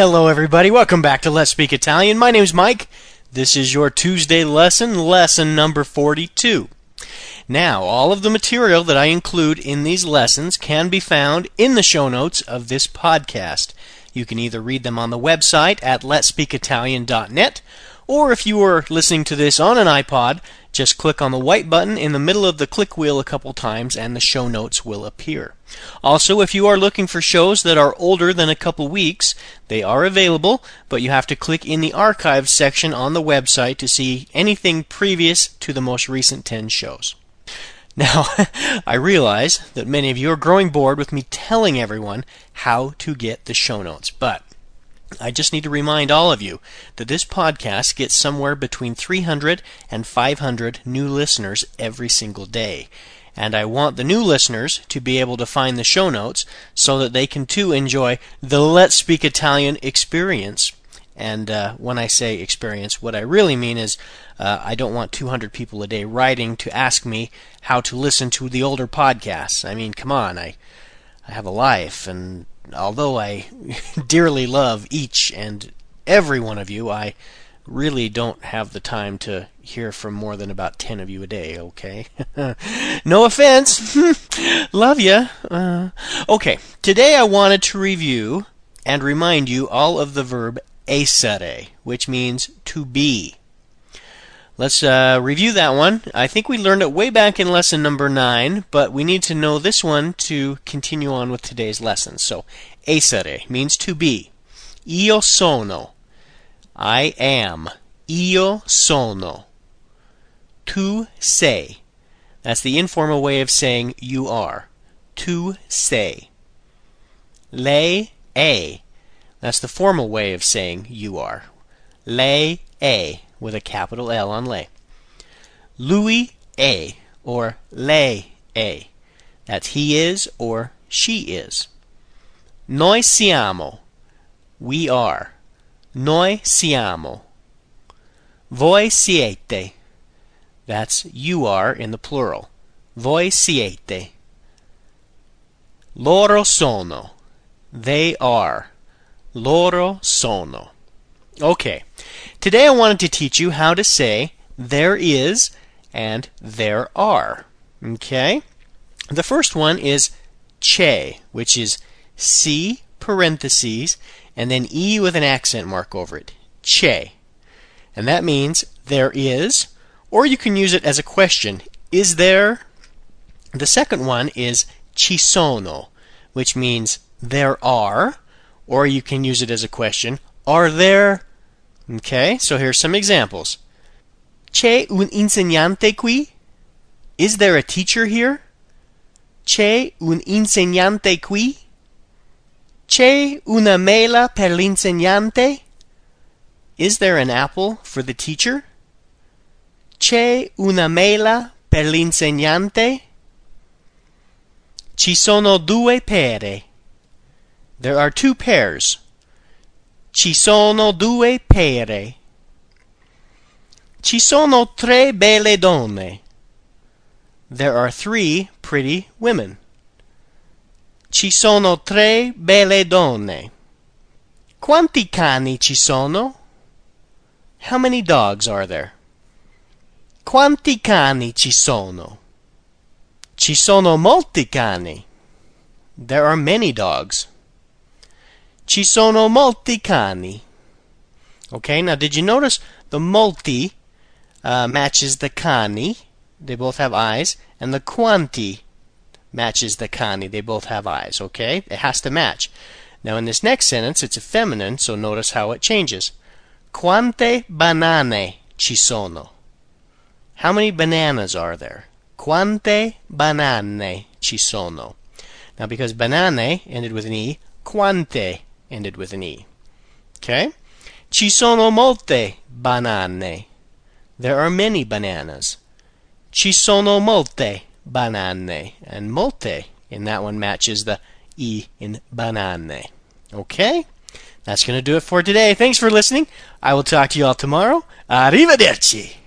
Hello, everybody. Welcome back to Let's Speak Italian. My name is Mike. This is your Tuesday lesson, lesson number 42. Now, all of the material that I include in these lessons can be found in the show notes of this podcast. You can either read them on the website at letspeakitalian.net, or if you are listening to this on an iPod, just click on the white button in the middle of the click wheel a couple times and the show notes will appear. Also, if you are looking for shows that are older than a couple weeks, they are available, but you have to click in the archives section on the website to see anything previous to the most recent 10 shows. Now, I realize that many of you are growing bored with me telling everyone how to get the show notes, but I just need to remind all of you that this podcast gets somewhere between 300 and 500 new listeners every single day. And I want the new listeners to be able to find the show notes so that they can too enjoy the Let's Speak Italian experience. And uh, when I say experience, what I really mean is uh, I don't want 200 people a day writing to ask me how to listen to the older podcasts. I mean, come on, I I have a life, and although I dearly love each and every one of you, I really don't have the time to hear from more than about 10 of you a day, okay? no offense. love you. Uh, okay, today I wanted to review and remind you all of the verb essere, which means to be. Let's uh, review that one. I think we learned it way back in lesson number 9, but we need to know this one to continue on with today's lesson. So, essere means to be. Io sono. I am. Io sono. Tu sei. That's the informal way of saying you are. Tu sei. Lei è. That's the formal way of saying you are. Lei è with a capital L on lei. Lui è or lei è. That's he is or she is. Noi siamo. We are. Noi siamo. Voi siete. That's you are in the plural. Voi siete. Loro sono. They are. Loro sono. Okay. Today I wanted to teach you how to say there is and there are. Okay? The first one is c'è, which is C parentheses and then E with an accent mark over it. C'è. And that means there is, or you can use it as a question. Is there? The second one is ci sono, which means there are, or you can use it as a question. Are there Okay, so here's some examples. C'è un insegnante qui? Is there a teacher here? C'è un insegnante qui? C'è una mela per l'insegnante? Is there an apple for the teacher? C'è una mela per l'insegnante? Ci sono due pere. There are two pears. Ci sono due pere. Ci sono tre belle donne. There are three pretty women. Ci sono tre belle donne. Quanti cani ci sono? How many dogs are there? Quanti cani ci sono? Ci sono molti cani. There are many dogs. Ci sono molti cani. Okay, now did you notice the molti uh, matches the cani? They both have eyes. And the quanti matches the cani. They both have eyes. Okay? It has to match. Now in this next sentence, it's a feminine, so notice how it changes. Quante banane ci sono? How many bananas are there? Quante banane ci sono? Now because banane ended with an E, quante ended with an E. Okay? Ci sono molte banane. There are many bananas. Ci sono molte banane. And molte in that one matches the E in banane. Okay? That's going to do it for today. Thanks for listening. I will talk to you all tomorrow. Arrivederci.